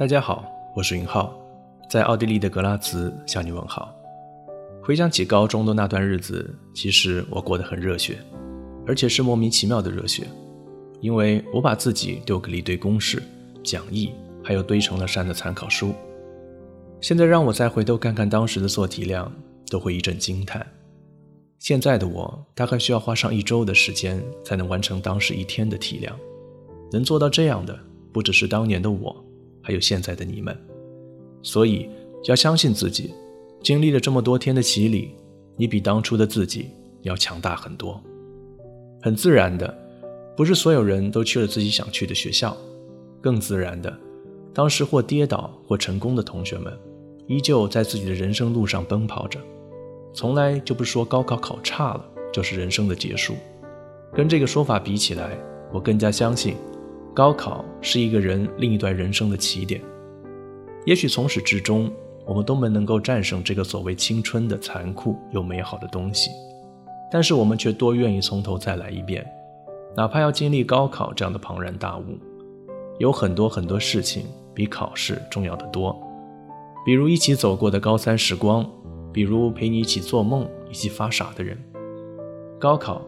大家好，我是云浩，在奥地利的格拉茨向你问好。回想起高中的那段日子，其实我过得很热血，而且是莫名其妙的热血，因为我把自己丢给了一堆公式、讲义，还有堆成了山的参考书。现在让我再回头看看当时的做题量，都会一阵惊叹。现在的我大概需要花上一周的时间才能完成当时一天的题量。能做到这样的，不只是当年的我，还有现在的你们。所以要相信自己，经历了这么多天的洗礼，你比当初的自己要强大很多。很自然的，不是所有人都去了自己想去的学校，更自然的，当时或跌倒或成功的同学们。依旧在自己的人生路上奔跑着，从来就不说高考考差了就是人生的结束。跟这个说法比起来，我更加相信，高考是一个人另一段人生的起点。也许从始至终，我们都没能够战胜这个所谓青春的残酷又美好的东西，但是我们却多愿意从头再来一遍，哪怕要经历高考这样的庞然大物。有很多很多事情比考试重要的多。比如一起走过的高三时光，比如陪你一起做梦、一起发傻的人。高考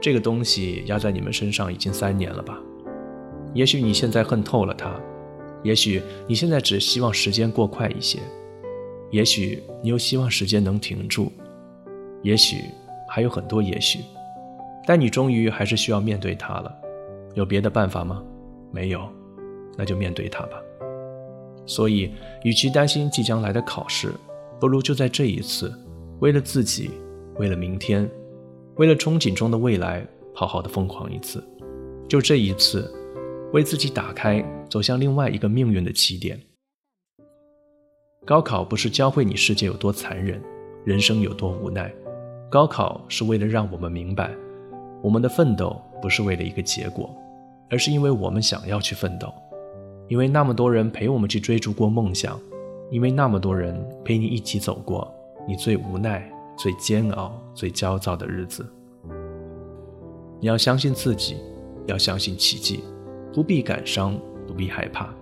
这个东西压在你们身上已经三年了吧？也许你现在恨透了他，也许你现在只希望时间过快一些，也许你又希望时间能停住，也许还有很多也许。但你终于还是需要面对他了。有别的办法吗？没有，那就面对他吧。所以，与其担心即将来的考试，不如就在这一次，为了自己，为了明天，为了憧憬中的未来，好好的疯狂一次。就这一次，为自己打开走向另外一个命运的起点。高考不是教会你世界有多残忍，人生有多无奈。高考是为了让我们明白，我们的奋斗不是为了一个结果，而是因为我们想要去奋斗。因为那么多人陪我们去追逐过梦想，因为那么多人陪你一起走过你最无奈、最煎熬、最焦躁的日子。你要相信自己，要相信奇迹，不必感伤，不必害怕，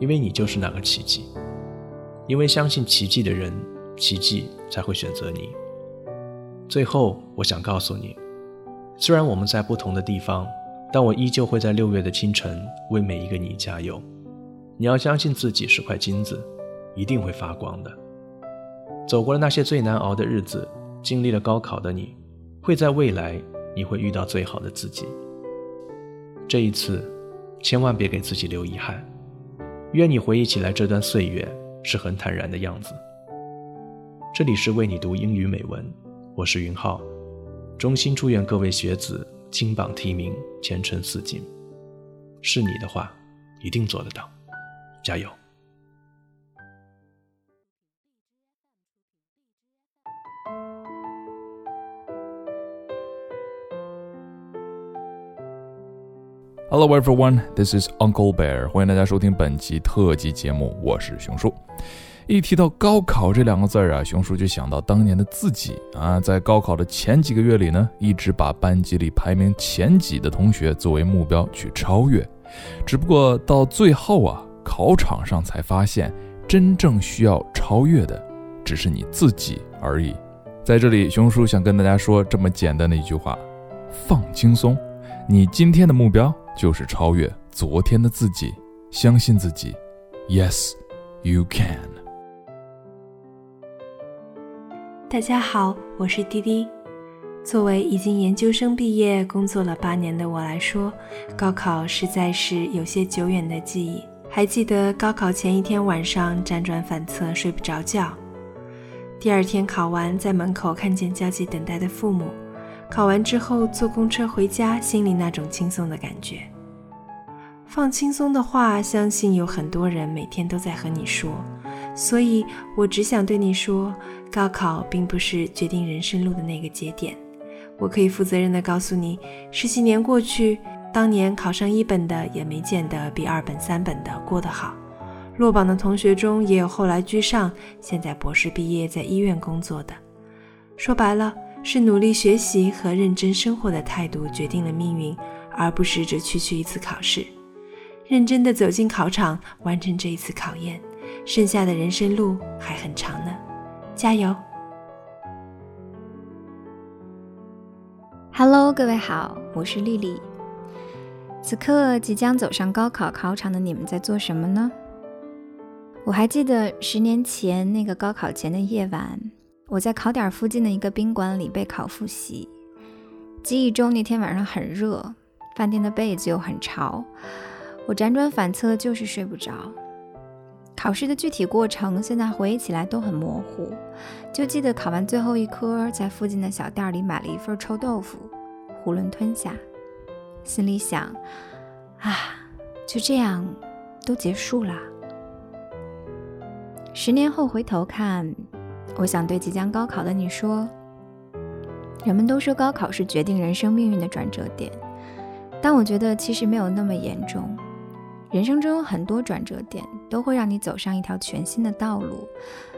因为你就是那个奇迹。因为相信奇迹的人，奇迹才会选择你。最后，我想告诉你，虽然我们在不同的地方，但我依旧会在六月的清晨为每一个你加油。你要相信自己是块金子，一定会发光的。走过了那些最难熬的日子，经历了高考的你，会在未来你会遇到最好的自己。这一次，千万别给自己留遗憾。愿你回忆起来这段岁月是很坦然的样子。这里是为你读英语美文，我是云浩，衷心祝愿各位学子金榜题名，前程似锦。是你的话，一定做得到。加油！Hello everyone, this is Uncle Bear，欢迎大家收听本期特辑节目，我是熊叔。一提到高考这两个字儿啊，熊叔就想到当年的自己啊，在高考的前几个月里呢，一直把班级里排名前几的同学作为目标去超越，只不过到最后啊。考场上才发现，真正需要超越的，只是你自己而已。在这里，熊叔想跟大家说这么简单的一句话：放轻松，你今天的目标就是超越昨天的自己，相信自己，Yes, you can。大家好，我是滴滴。作为已经研究生毕业、工作了八年的我来说，高考实在是有些久远的记忆。还记得高考前一天晚上辗转反侧睡不着觉，第二天考完在门口看见焦急等待的父母，考完之后坐公车回家，心里那种轻松的感觉。放轻松的话，相信有很多人每天都在和你说，所以我只想对你说，高考并不是决定人生路的那个节点。我可以负责任的告诉你，十几年过去。当年考上一本的也没见得比二本、三本的过得好，落榜的同学中也有后来居上，现在博士毕业在医院工作的。说白了，是努力学习和认真生活的态度决定了命运，而不是这区区一次考试。认真的走进考场，完成这一次考验。剩下的人生路还很长呢，加油！Hello，各位好，我是丽丽。此刻即将走上高考考场的你们在做什么呢？我还记得十年前那个高考前的夜晚，我在考点附近的一个宾馆里备考复习。记忆中那天晚上很热，饭店的被子又很潮，我辗转反侧就是睡不着。考试的具体过程现在回忆起来都很模糊，就记得考完最后一科，在附近的小店里买了一份臭豆腐，囫囵吞下。心里想，啊，就这样，都结束了。十年后回头看，我想对即将高考的你说：人们都说高考是决定人生命运的转折点，但我觉得其实没有那么严重。人生中有很多转折点，都会让你走上一条全新的道路，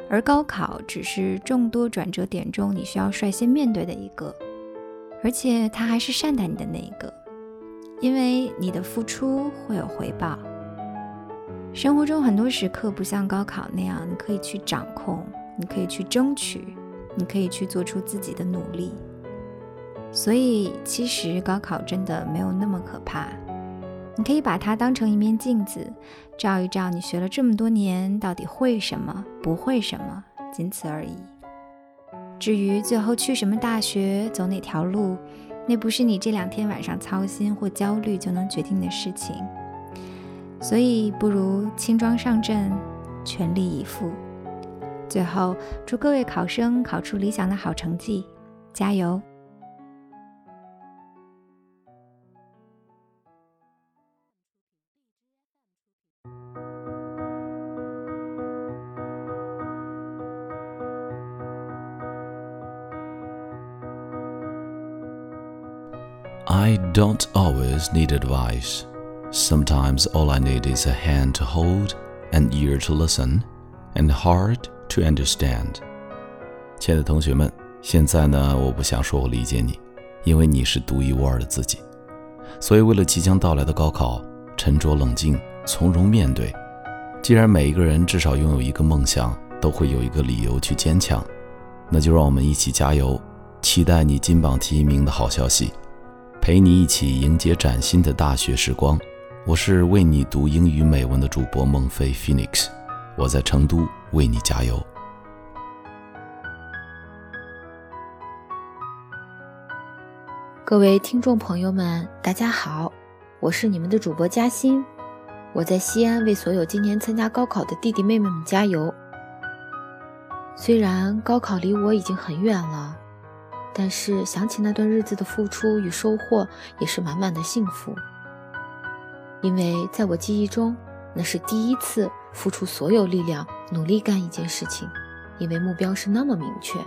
而高考只是众多转折点中你需要率先面对的一个，而且它还是善待你的那一个。因为你的付出会有回报。生活中很多时刻不像高考那样，你可以去掌控，你可以去争取，你可以去做出自己的努力。所以，其实高考真的没有那么可怕。你可以把它当成一面镜子，照一照你学了这么多年到底会什么，不会什么，仅此而已。至于最后去什么大学，走哪条路。那不是你这两天晚上操心或焦虑就能决定的事情，所以不如轻装上阵，全力以赴。最后，祝各位考生考出理想的好成绩，加油！I don't always need advice. Sometimes all I need is a hand to hold, an ear to listen, and heart to understand. 亲爱的同学们，现在呢，我不想说我理解你，因为你是独一无二的自己。所以，为了即将到来的高考，沉着冷静，从容面对。既然每一个人至少拥有一个梦想，都会有一个理由去坚强，那就让我们一起加油，期待你金榜题名的好消息。陪你一起迎接崭新的大学时光，我是为你读英语美文的主播孟非 Phoenix，我在成都为你加油。各位听众朋友们，大家好，我是你们的主播嘉欣，我在西安为所有今年参加高考的弟弟妹妹们加油。虽然高考离我已经很远了。但是想起那段日子的付出与收获，也是满满的幸福。因为在我记忆中，那是第一次付出所有力量，努力干一件事情，因为目标是那么明确。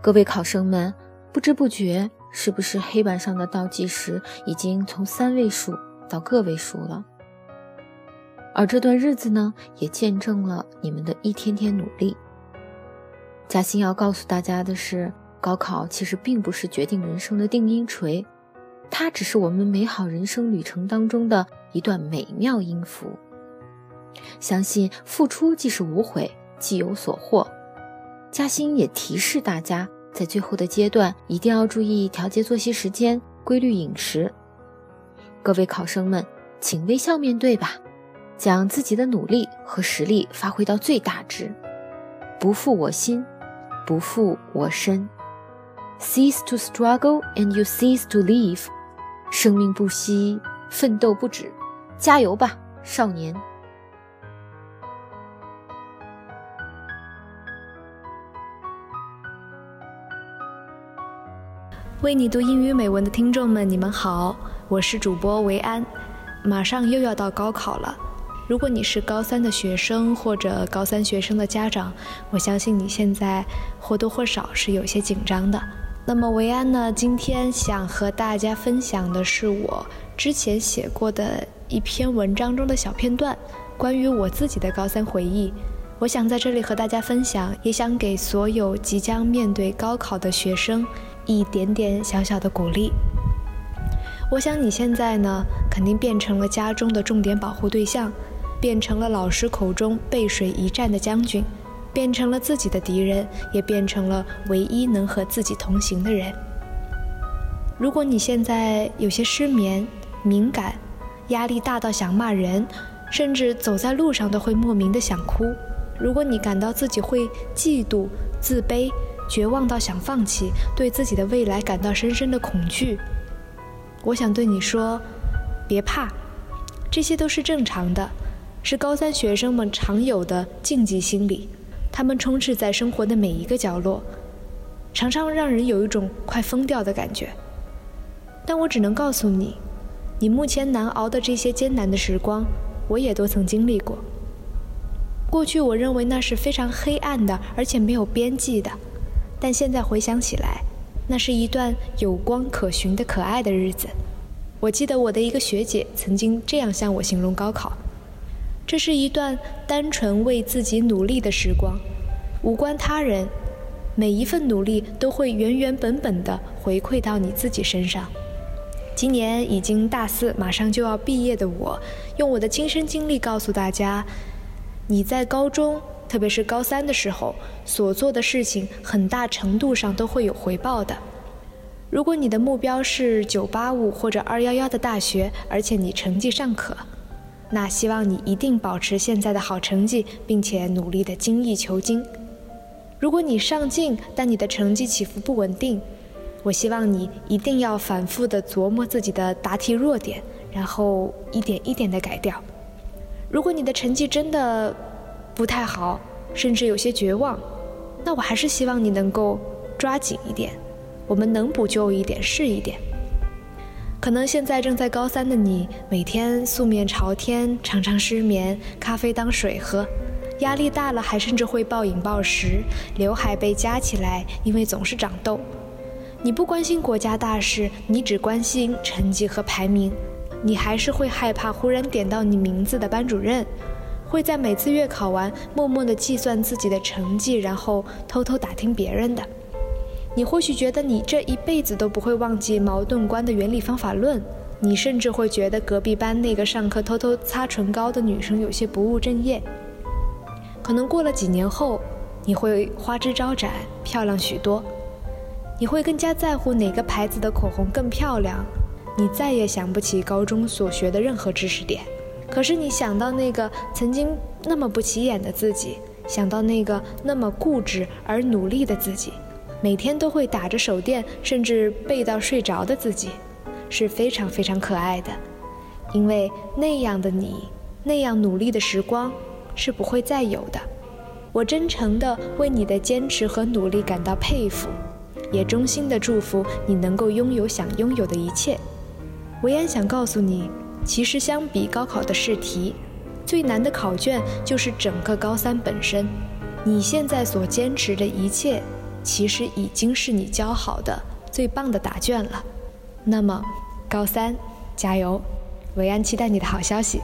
各位考生们，不知不觉，是不是黑板上的倒计时已经从三位数到个位数了？而这段日子呢，也见证了你们的一天天努力。嘉欣要告诉大家的是，高考其实并不是决定人生的定音锤，它只是我们美好人生旅程当中的一段美妙音符。相信付出即是无悔，既有所获。嘉欣也提示大家，在最后的阶段一定要注意调节作息时间，规律饮食。各位考生们，请微笑面对吧，将自己的努力和实力发挥到最大值，不负我心。不负我身，cease to struggle and you cease to live。生命不息，奋斗不止，加油吧，少年！为你读英语美文的听众们，你们好，我是主播维安。马上又要到高考了。如果你是高三的学生或者高三学生的家长，我相信你现在或多或少是有些紧张的。那么维安呢，今天想和大家分享的是我之前写过的一篇文章中的小片段，关于我自己的高三回忆。我想在这里和大家分享，也想给所有即将面对高考的学生一点点小小的鼓励。我想你现在呢，肯定变成了家中的重点保护对象，变成了老师口中背水一战的将军，变成了自己的敌人，也变成了唯一能和自己同行的人。如果你现在有些失眠、敏感，压力大到想骂人，甚至走在路上都会莫名的想哭；如果你感到自己会嫉妒、自卑、绝望到想放弃，对自己的未来感到深深的恐惧。我想对你说，别怕，这些都是正常的，是高三学生们常有的禁忌心理。他们充斥在生活的每一个角落，常常让人有一种快疯掉的感觉。但我只能告诉你，你目前难熬的这些艰难的时光，我也都曾经历过。过去我认为那是非常黑暗的，而且没有边际的，但现在回想起来。那是一段有光可循的可爱的日子。我记得我的一个学姐曾经这样向我形容高考：这是一段单纯为自己努力的时光，无关他人，每一份努力都会原原本本的回馈到你自己身上。今年已经大四，马上就要毕业的我，用我的亲身经历告诉大家：你在高中。特别是高三的时候，所做的事情很大程度上都会有回报的。如果你的目标是985或者211的大学，而且你成绩尚可，那希望你一定保持现在的好成绩，并且努力的精益求精。如果你上进，但你的成绩起伏不稳定，我希望你一定要反复的琢磨自己的答题弱点，然后一点一点的改掉。如果你的成绩真的，不太好，甚至有些绝望，那我还是希望你能够抓紧一点，我们能补救一点是一点。可能现在正在高三的你，每天素面朝天，常常失眠，咖啡当水喝，压力大了还甚至会暴饮暴食，刘海被夹起来，因为总是长痘。你不关心国家大事，你只关心成绩和排名，你还是会害怕忽然点到你名字的班主任。会在每次月考完默默地计算自己的成绩，然后偷偷打听别人的。你或许觉得你这一辈子都不会忘记矛盾观的原理方法论，你甚至会觉得隔壁班那个上课偷偷擦唇膏的女生有些不务正业。可能过了几年后，你会花枝招展，漂亮许多。你会更加在乎哪个牌子的口红更漂亮。你再也想不起高中所学的任何知识点。可是你想到那个曾经那么不起眼的自己，想到那个那么固执而努力的自己，每天都会打着手电，甚至背到睡着的自己，是非常非常可爱的。因为那样的你，那样努力的时光是不会再有的。我真诚地为你的坚持和努力感到佩服，也衷心地祝福你能够拥有想拥有的一切。维安想告诉你。其实，相比高考的试题，最难的考卷就是整个高三本身。你现在所坚持的一切，其实已经是你教好的最棒的答卷了。那么，高三，加油！维安期待你的好消息。